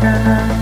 da da